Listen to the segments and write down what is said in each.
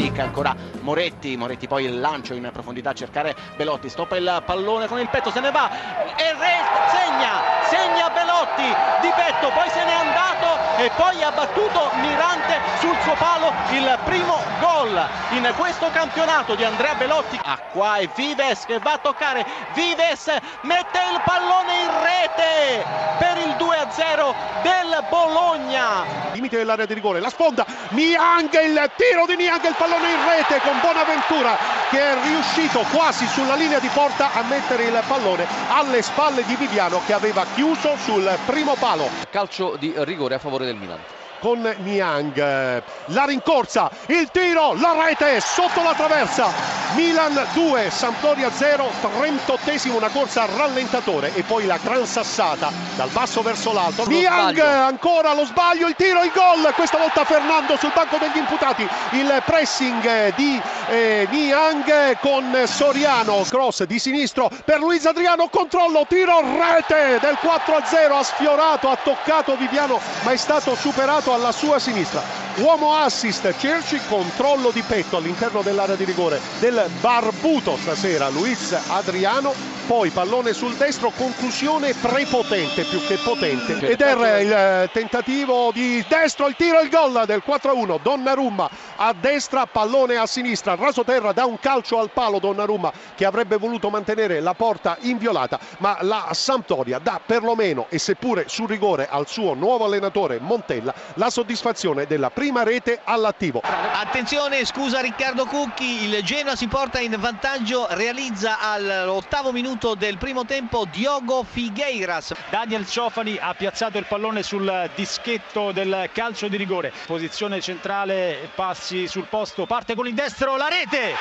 cerca ancora Moretti, Moretti poi il lancio in profondità a cercare Belotti, stoppa il pallone con il petto, se ne va e resta, segna, segna Belotti di petto, poi se n'è andato e poi ha battuto Mirante sul suo palo il primo gol in questo campionato di Andrea Belotti. Ah, qua è Vives che va a toccare, Vives mette il pallone in rete per il 2-0 del Bologna. Limite dell'area di rigore, la sponda, Niang, il tiro di Niang, il pallone in rete con Bonaventura che è riuscito quasi sulla linea di porta a mettere il pallone alle spalle di Viviano che aveva chiuso sul primo palo. Calcio di rigore a favore del Milan. Con Niang la rincorsa il tiro la rete sotto la traversa. Milan 2 Sampdoria 0 38esimo una corsa rallentatore e poi la gran sassata dal basso verso l'alto. Niang ancora lo sbaglio il tiro il gol questa volta Fernando sul banco degli imputati. Il pressing di eh, Niang con Soriano cross di sinistro per Luis Adriano controllo tiro rete del 4 0 ha sfiorato ha toccato Viviano ma è stato superato alla sua sinistra. Uomo assist, Cerci, controllo di petto all'interno dell'area di rigore del barbuto stasera Luis Adriano, poi pallone sul destro, conclusione prepotente più che potente. Ed era il tentativo di destro, il tiro, il gol del 4-1, Donnarumma a destra, pallone a sinistra, raso terra da un calcio al palo Donnarumma che avrebbe voluto mantenere la porta inviolata, ma la Sampdoria dà perlomeno e seppure sul rigore al suo nuovo allenatore Montella la soddisfazione della prima rete all'attivo. Attenzione, scusa Riccardo Cucchi, il Genoa si porta in vantaggio, realizza all'ottavo minuto del primo tempo Diogo Figueiras. Daniel Ciofani ha piazzato il pallone sul dischetto del calcio di rigore. Posizione centrale, passi sul posto, parte con il destro, la rete!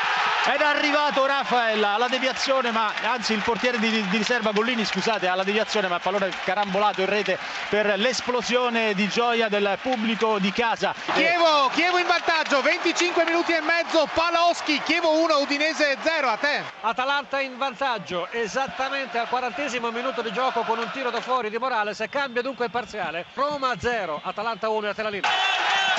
Ed è arrivato Rafael alla deviazione, ma anzi il portiere di, di riserva Gollini, scusate, alla deviazione, ma il pallone carambolato in rete per l'esplosione di gioia del pubblico di casa. Chievo, Chievo in vantaggio, 25 minuti e mezzo, Paloschi, Chievo 1, Udinese 0, a te. Atalanta in vantaggio, esattamente al quarantesimo minuto di gioco con un tiro da fuori di Morales, cambia dunque il parziale, Roma 0, Atalanta 1 a te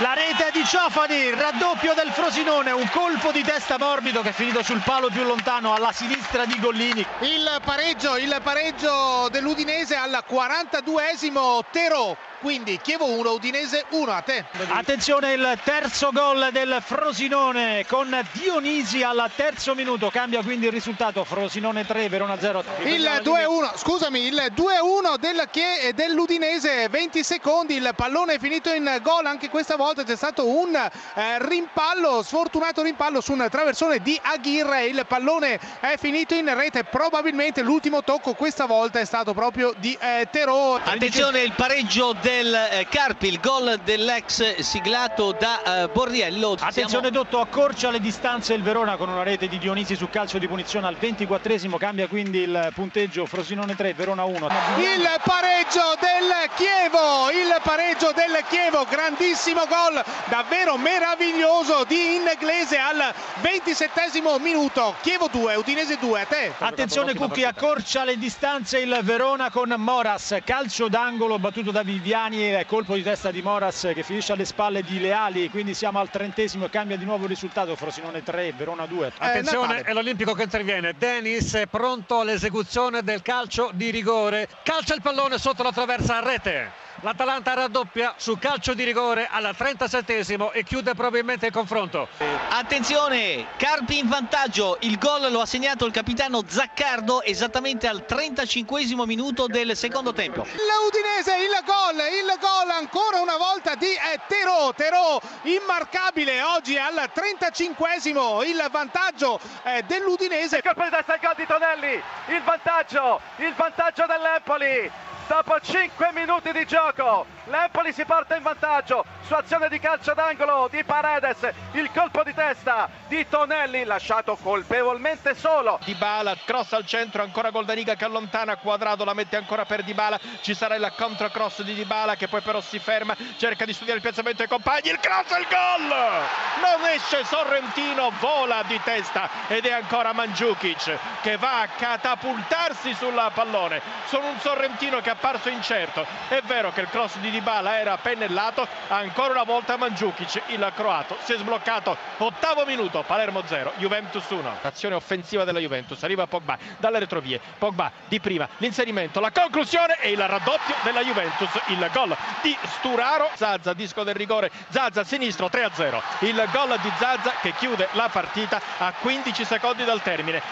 la rete di Ciofani, raddoppio del Frosinone, un colpo di testa morbido che è finito sul palo più lontano alla sinistra di Gollini. Il pareggio, il pareggio dell'Udinese al 42esimo Tero quindi Chievo 1, Udinese 1 a te. Attenzione il terzo gol del Frosinone con Dionisi al terzo minuto, cambia quindi il risultato Frosinone 3, Verona 0. Il 2-1, scusami, il 2-1 del dell'Udinese, 20 secondi, il pallone è finito in gol, anche questa volta c'è stato un eh, rimpallo, sfortunato rimpallo su un traversone di Aguirre, il pallone è finito in rete, probabilmente l'ultimo tocco questa volta è stato proprio di eh, Terò. Attenzione il pareggio del del eh, Carpi, il gol dell'ex siglato da eh, Borriello. Attenzione Siamo... Dotto, accorcia le distanze il Verona con una rete di Dionisi su calcio di punizione al 24esimo, cambia quindi il punteggio Frosinone 3, Verona 1. Il pareggio del Chievo, il pareggio del Chievo, grandissimo gol, davvero meraviglioso di Inglese al 27esimo minuto. Chievo 2, Udinese 2, a te. Attenzione Cucchi, accorcia le distanze il Verona con Moras, calcio d'angolo battuto da Viviani Giuliani, colpo di testa di Moras che finisce alle spalle di Leali, quindi siamo al trentesimo e cambia di nuovo il risultato, Frosinone 3, Verona 2. Attenzione, eh, è l'Olimpico che interviene, Denis è pronto all'esecuzione del calcio di rigore, calcia il pallone sotto la traversa a rete. L'Atalanta raddoppia su calcio di rigore al 37esimo e chiude probabilmente il confronto. Attenzione, Carpi in vantaggio, il gol lo ha segnato il capitano Zaccardo esattamente al 35esimo minuto del secondo tempo. L'Udinese, il gol, il gol ancora una volta di Terò, Terò immarcabile oggi al 35esimo, il vantaggio eh, dell'Udinese. Il colpo di testa il gol di Tonelli, il vantaggio, il vantaggio dell'Empoli dopo 5 minuti di gioco l'Empoli si porta in vantaggio. Su azione di calcio d'angolo di Paredes il colpo di testa di Tonelli lasciato colpevolmente solo. Di Bala cross al centro ancora Goldaniga che allontana quadrato la mette ancora per Di Bala ci sarà il contro cross di Di Bala che poi però si ferma cerca di studiare il piazzamento ai compagni. Il cross e il gol! Non esce Sorrentino vola di testa ed è ancora Mandzukic che va a catapultarsi sul pallone. Sono un Sorrentino che ha apparso incerto. È vero che il cross di Di Bala era pennellato ancora una volta Mandzukic il croato si è sbloccato ottavo minuto Palermo 0 Juventus 1 azione offensiva della Juventus arriva Pogba dalle retrovie Pogba di prima l'inserimento la conclusione e il raddoppio della Juventus il gol di Sturaro Zazza disco del rigore Zazza sinistro 3 0 il gol di Zazza che chiude la partita a 15 secondi dal termine